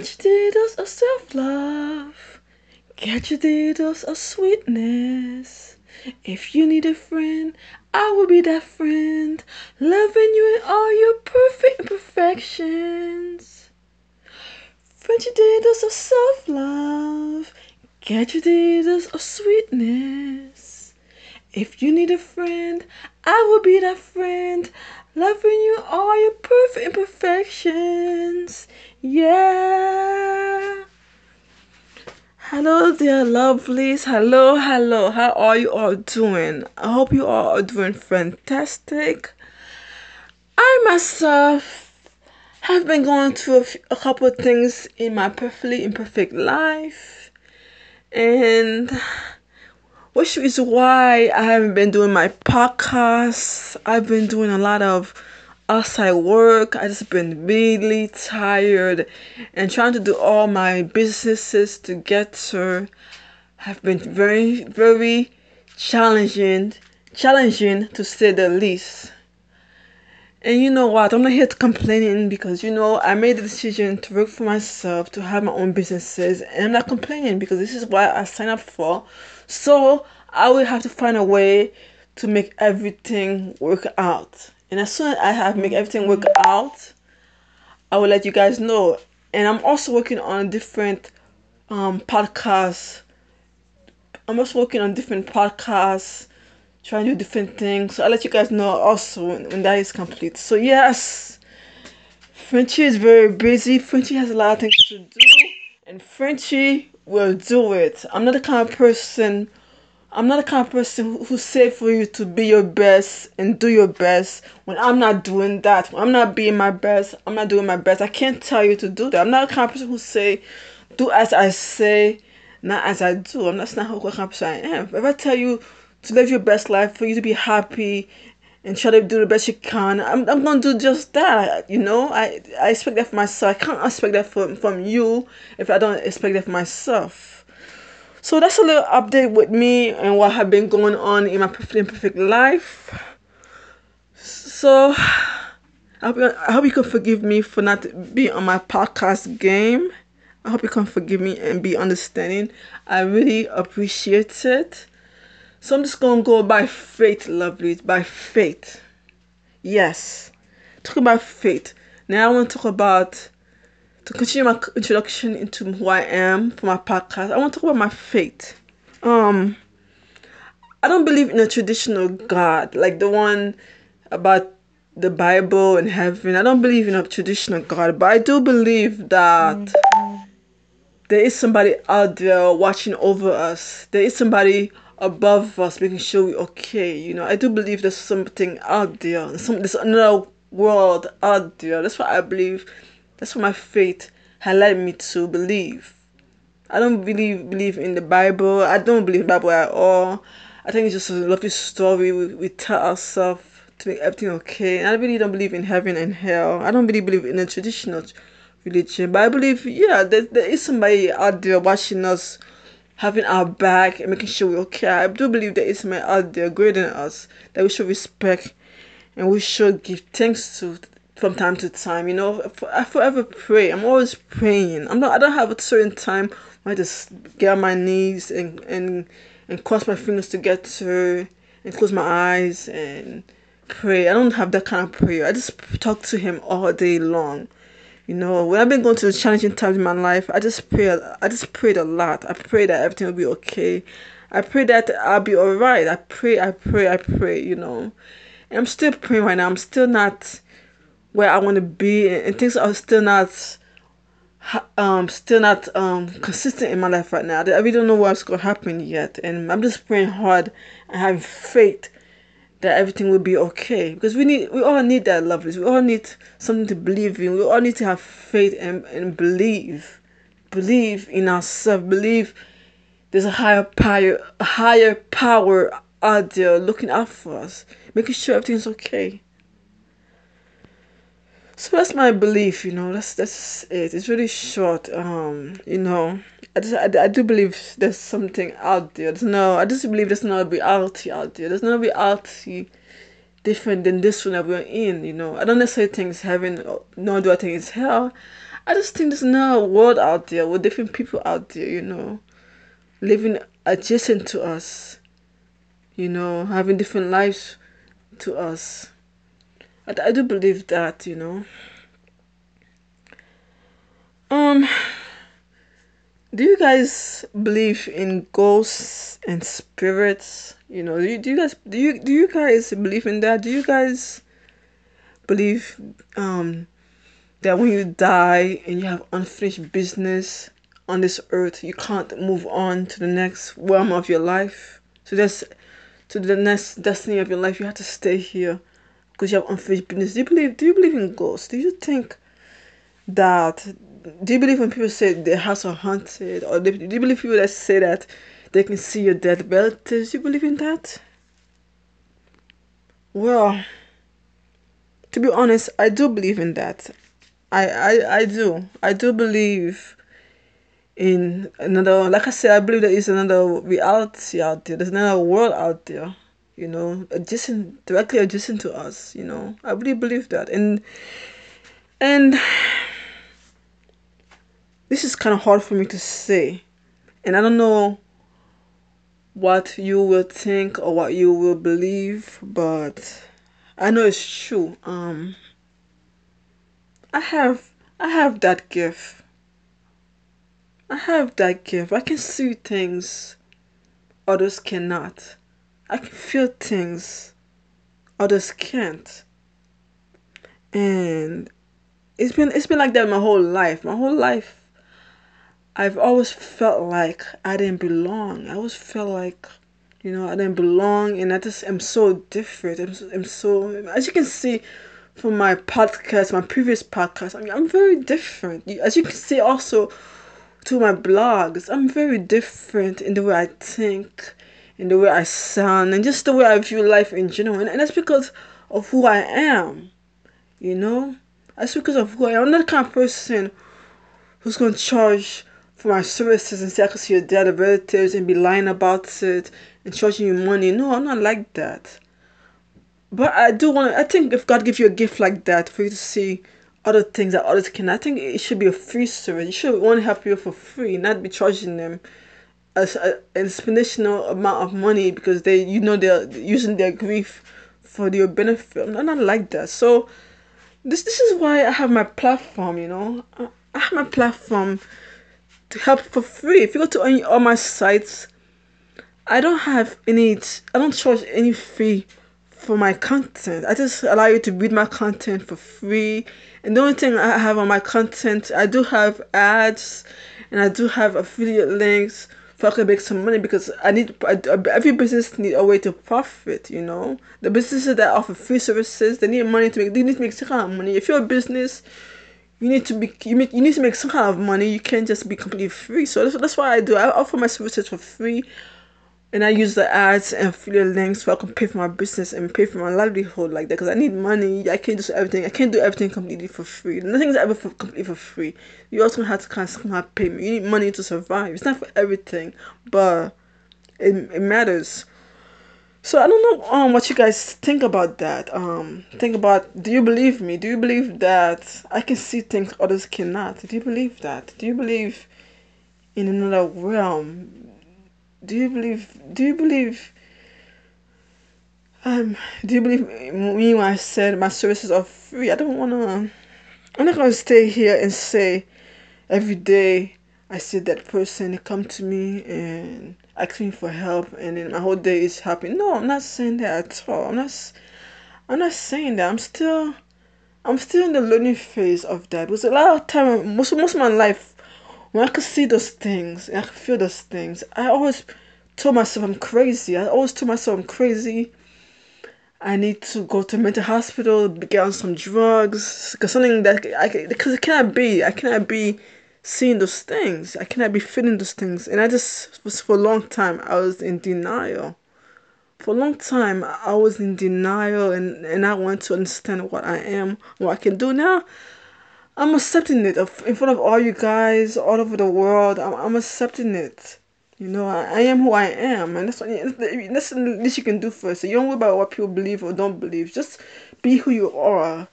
French details of self love. Get your details of sweetness. If you need a friend, I will be that friend, loving you in all your perfect imperfections. French details of self love. Get your details of sweetness. If you need a friend, I will be that friend, loving you all your perfect imperfections. Yeah. Hello, dear lovelies. Hello, hello. How are you all doing? I hope you all are doing fantastic. I myself have been going through a, a couple of things in my perfectly imperfect life, and which is why I haven't been doing my podcast. I've been doing a lot of outside work. I just been really tired and trying to do all my businesses together have been very, very challenging, challenging to say the least. And you know what? I'm not here to complaining because you know I made the decision to work for myself, to have my own businesses, and I'm not complaining because this is what I signed up for. So I will have to find a way to make everything work out. And as soon as I have make everything work out, I will let you guys know. And I'm also working on different um, podcasts. I'm also working on different podcasts, trying to do different things. So I'll let you guys know also when, when that is complete. So yes, Frenchie is very busy. Frenchie has a lot of things to do, and Frenchie will do it. I'm not the kind of person I'm not the kind of person who say for you to be your best and do your best when I'm not doing that. When I'm not being my best. I'm not doing my best. I can't tell you to do that. I'm not the kind of person who say, do as I say, not as I do. I'm not, that's not how kind of person I am. If I tell you to live your best life, for you to be happy and try to do the best you can, I'm, I'm gonna do just that. You know, I I expect that for myself. I can't expect that from from you if I don't expect that for myself. So that's a little update with me and what have been going on in my perfect imperfect life. So I hope, I hope you can forgive me for not being on my podcast game. I hope you can forgive me and be understanding. I really appreciate it. So I'm just gonna go by faith, lovelies, by faith. Yes. Talk about faith. Now I want to talk about to continue my introduction into who I am for my podcast, I want to talk about my faith. Um, I don't believe in a traditional God like the one about the Bible and heaven. I don't believe in a traditional God, but I do believe that mm-hmm. there is somebody out there watching over us. There is somebody above us making sure we're okay. You know, I do believe there's something out there. Some there's another world out there. That's what I believe that's what my faith had led me to believe. I don't believe believe in the Bible. I don't believe Bible at all. I think it's just a lovely story we, we tell ourselves to make everything okay. And I really don't believe in heaven and hell. I don't really believe in a traditional religion. But I believe, yeah, there, there is somebody out there watching us, having our back and making sure we're okay. I do believe there is somebody out there greater than us that we should respect and we should give thanks to from time to time. You know, I forever pray. I'm always praying. I'm not. I don't have a certain time I just get on my knees and and and cross my fingers together and close my eyes and pray. I don't have that kind of prayer. I just talk to Him all day long. You know, when I've been going through challenging times in my life, I just pray. I just prayed a lot. I pray that everything will be okay. I pray that I'll be alright. I pray. I pray. I pray. You know, and I'm still praying right now. I'm still not where I want to be, and things are still not um still not um consistent in my life right now. I really don't know what's gonna happen yet, and I'm just praying hard and having faith that everything will be okay because we need we all need that lovely. We all need something to believe in. We all need to have faith and, and believe, believe in ourselves. Believe there's a higher power, a higher power out there looking out for us, making sure everything's okay. So that's my belief, you know. That's that's it. It's really short. Um, you know, I just I, I do believe there's something out there. There's no. I just believe there's no reality out there. There's no reality different than this one that we're in. You know, I don't necessarily think it's heaven. Nor do I think it's hell. I just think there's no world out there with different people out there, you know, living adjacent to us, you know, having different lives to us. I, I do believe that, you know. Um, do you guys believe in ghosts and spirits? You know, do you, do you guys do you do you guys believe in that? Do you guys believe um that when you die and you have unfinished business on this earth, you can't move on to the next realm of your life. So that's to the next destiny of your life. You have to stay here because you have business. Do you believe? Do you believe in ghosts? Do you think that? Do you believe when people say their house are haunted, or do you believe people that say that they can see your dead relatives? Do you believe in that? Well, to be honest, I do believe in that. I, I, I do. I do believe in another, like I said, I believe there is another reality out there. There's another world out there, you know, adjacent, directly adjacent to us, you know. I really believe that. And, and this is kind of hard for me to say. And I don't know what you will think or what you will believe, but I know it's true. Um, I have I have that gift. I have that gift. I can see things others cannot. I can feel things others can't. And it's been it's been like that my whole life. My whole life I've always felt like I didn't belong. I always felt like you know I didn't belong and I just am so different. I'm so, I'm so as you can see from my podcast, my previous podcast, I mean, I'm very different. As you can see, also to my blogs, I'm very different in the way I think, in the way I sound, and just the way I view life in general. And, and that's because of who I am, you know? That's because of who I am. I'm not the kind of person who's going to charge for my services and say I can see your dead relatives and be lying about it and charging you money. No, I'm not like that. But I do want to, I think if God gives you a gift like that for you to see other things that others can, I think it should be a free service. You should want to help people for free, not be charging them a, a, an exponential amount of money because they, you know, they're using their grief for your benefit. I'm not like that. So this this is why I have my platform. You know, I have my platform to help for free. If you go to any all my sites, I don't have any. I don't charge any fee for my content. I just allow you to read my content for free. And the only thing I have on my content, I do have ads and I do have affiliate links so I make some money because I need I, every business need a way to profit. You know, the businesses that offer free services they need money to make. They need to make some kind of money. If you're a business, you need to be you, make, you need to make some kind of money. You can't just be completely free. So that's, that's why I do. I offer my services for free and I use the ads and affiliate links so I can pay for my business and pay for my livelihood like that because I need money. I can't do everything. I can't do everything completely for free. Nothing's ever for, completely for free. You also have to kind of somehow pay me. You need money to survive. It's not for everything, but it, it matters. So I don't know um what you guys think about that. Um think about do you believe me? Do you believe that I can see things others cannot? Do you believe that? Do you believe in another realm? Do you believe do you believe um do you believe me when I said my services are free? I don't wanna I'm not gonna stay here and say every day I see that person come to me and ask me for help and then my whole day is happy. No, I'm not saying that at all. I'm not I'm not saying that. I'm still I'm still in the learning phase of that. Because a lot of time most most of my life when I could see those things and I could feel those things, I always told myself I'm crazy. I always told myself I'm crazy. I need to go to a mental hospital, get on some drugs, because something that I because it cannot be. I cannot be seeing those things. I cannot be feeling those things. And I just was for a long time. I was in denial. For a long time, I was in denial, and and I want to understand what I am, what I can do now. I'm accepting it in front of all you guys all over the world. I'm, I'm accepting it. You know, I, I am who I am, and that's what that's the least you can do first. So you don't worry about what people believe or don't believe. Just be who you are.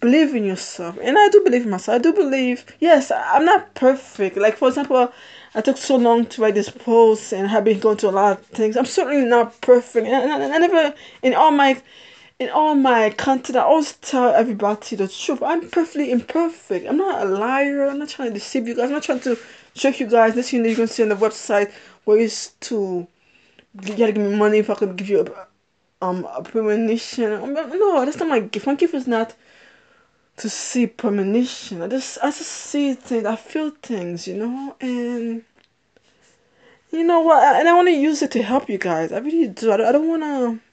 believe in yourself. And I do believe in myself. I do believe, yes, I'm not perfect. Like, for example, I took so long to write this post and have been going through a lot of things. I'm certainly not perfect. And I, I never, in all my in all my content, I always tell everybody the truth. I'm perfectly imperfect. I'm not a liar. I'm not trying to deceive you guys. I'm not trying to trick you guys. This thing that you can see on the website ways to you gotta give me money if I could give you a um a premonition. No, that's not my gift. My gift is not to see premonition. I just I just see things. I feel things, you know, and you know what? And I want to use it to help you guys. I really do. I don't, I don't want to.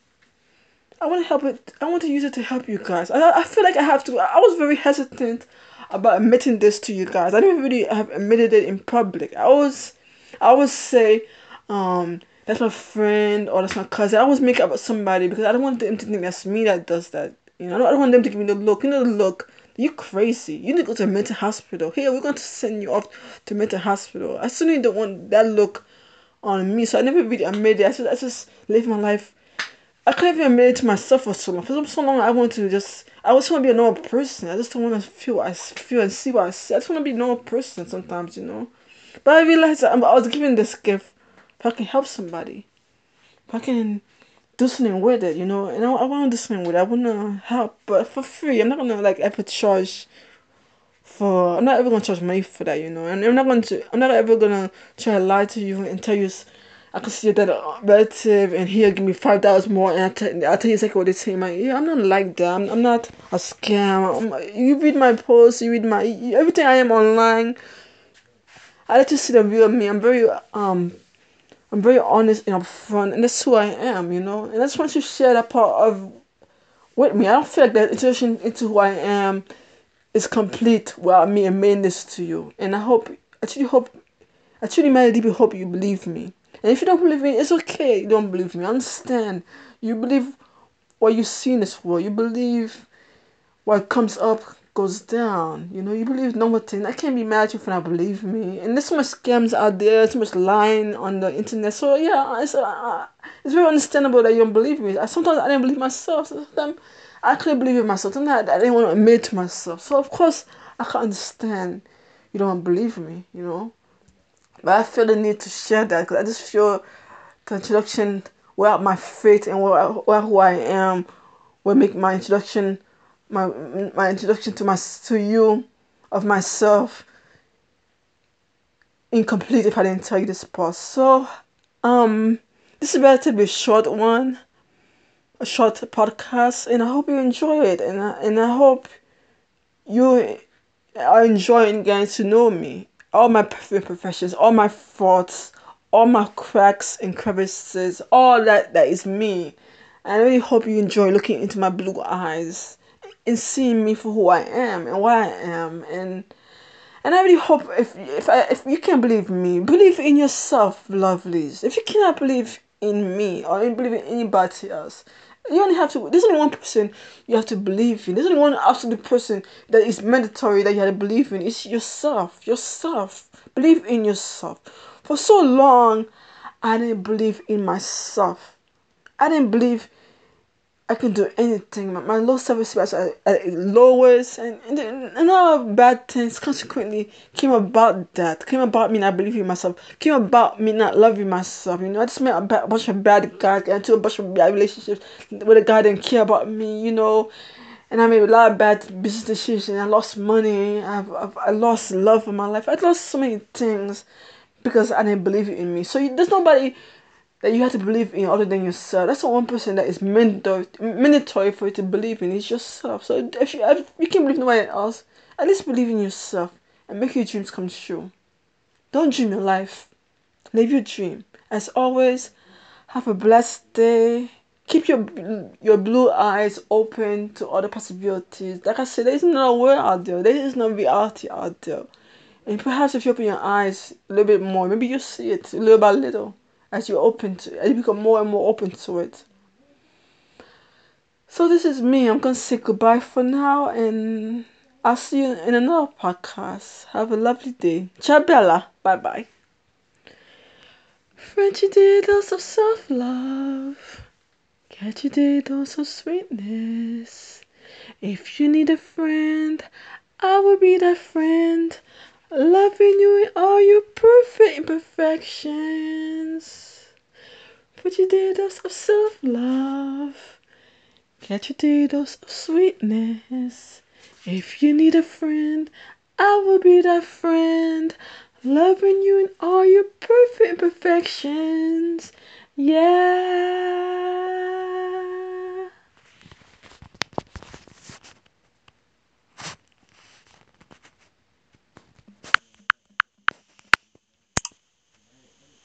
I want to help it. I want to use it to help you guys. I, I feel like I have to. I was very hesitant about admitting this to you guys. I didn't really have admitted it in public. I always, I always say, um, that's my friend or that's my cousin. I always make up with somebody because I don't want them to think that's me that does that. You know, I don't, I don't want them to give me the look. You know, the look. You crazy. You need to go to a mental hospital. Here, we're going to send you off to mental hospital. I certainly don't want that look on me. So I never really admitted it. I just, I just live my life. I couldn't even admit it to myself for so long. For so long, I want to just, I just want to be a normal person. I just don't want to feel what I feel and see what I see. I just want to be a normal person sometimes, you know. But I realized um, I was given this gift. If I can help somebody, if I can do something with it, you know, and I, I want to do something with it. I want to help, but for free. I'm not gonna like ever charge for. I'm not ever gonna charge money for that, you know. And I'm not going to. I'm not ever gonna try to lie to you and tell you. I can see that relative and he'll give me five dollars more and I'll tell you exactly what they say my ear. I'm not like that. I'm, I'm not a scam. I'm, you read my posts, you read my everything I am online. I like to see the real me. I'm very um I'm very honest and upfront, and that's who I am, you know. And I just want you to share that part of with me. I don't feel like that introduction into who I am is complete without me admitting this to you. And I hope, I truly hope, I truly, my deeply hope you believe me. And if you don't believe me, it's okay. You don't believe me. Understand. You believe what you see in this world. You believe what comes up goes down. You know, you believe normal things. I can't be mad at you for not believing me. And there's so much scams out there, so much lying on the internet. So yeah, it's uh, it's very understandable that you don't believe me. I, sometimes I didn't believe myself. Sometimes I couldn't believe in myself. Sometimes I, I didn't want to admit to myself. So of course I can understand you don't believe me. You know, but I feel the need to share that because I just feel the introduction without my faith and where, where who I am will make my introduction my my introduction to my to you of myself incomplete if I didn't tell you this part. So um this is a relatively short one, a short podcast, and I hope you enjoy it, and I, and I hope you are enjoying getting to know me, all my imperfections, all my faults, all my cracks and crevices, all that that is me. And I really hope you enjoy looking into my blue eyes and seeing me for who I am and what I am and and I really hope if if I, if you can't believe me, believe in yourself, lovelies. If you cannot believe in me or you believe in anybody else, you only have to. There's only one person you have to believe in. There's only one absolute person that is mandatory that you have to believe in. It's yourself. Yourself. Believe in yourself. For so long, I didn't believe in myself. I didn't believe I can do anything. My, my low self esteem uh, at, lowest, and, and, and all bad things consequently came about that. Came about me not believing in myself. Came about me not loving myself. You know, I just met a, a bunch of bad guys, got into a bunch of bad relationships with a guy didn't care about me. You know, and I made a lot of bad business decisions. I lost money. I've, I've I lost love in my life. I lost so many things because I didn't believe in me. So there's nobody that you have to believe in other than yourself. That's the one person that is mandatory, for you to believe in is yourself. So if you if you can't believe nobody else, at least believe in yourself and make your dreams come true. Don't dream your life. Live your dream. As always, have a blessed day. Keep your your blue eyes open to other possibilities. Like I said, there is no world out there. There is no reality out there. And perhaps if you open your eyes a little bit more, maybe you see it little by little as you open to as you become more and more open to it. So this is me. I'm gonna say goodbye for now and I'll see you in another podcast. Have a lovely day. Ciao Bella. Bye bye. Frenchie did dose of self love. Catchy did dose of sweetness. If you need a friend, I will be that friend. Loving you in all your perfect imperfections. Put your dose of self love. Catch your dose of sweetness. If you need a friend, I will be that friend. Loving you in all your perfect imperfections. Yeah.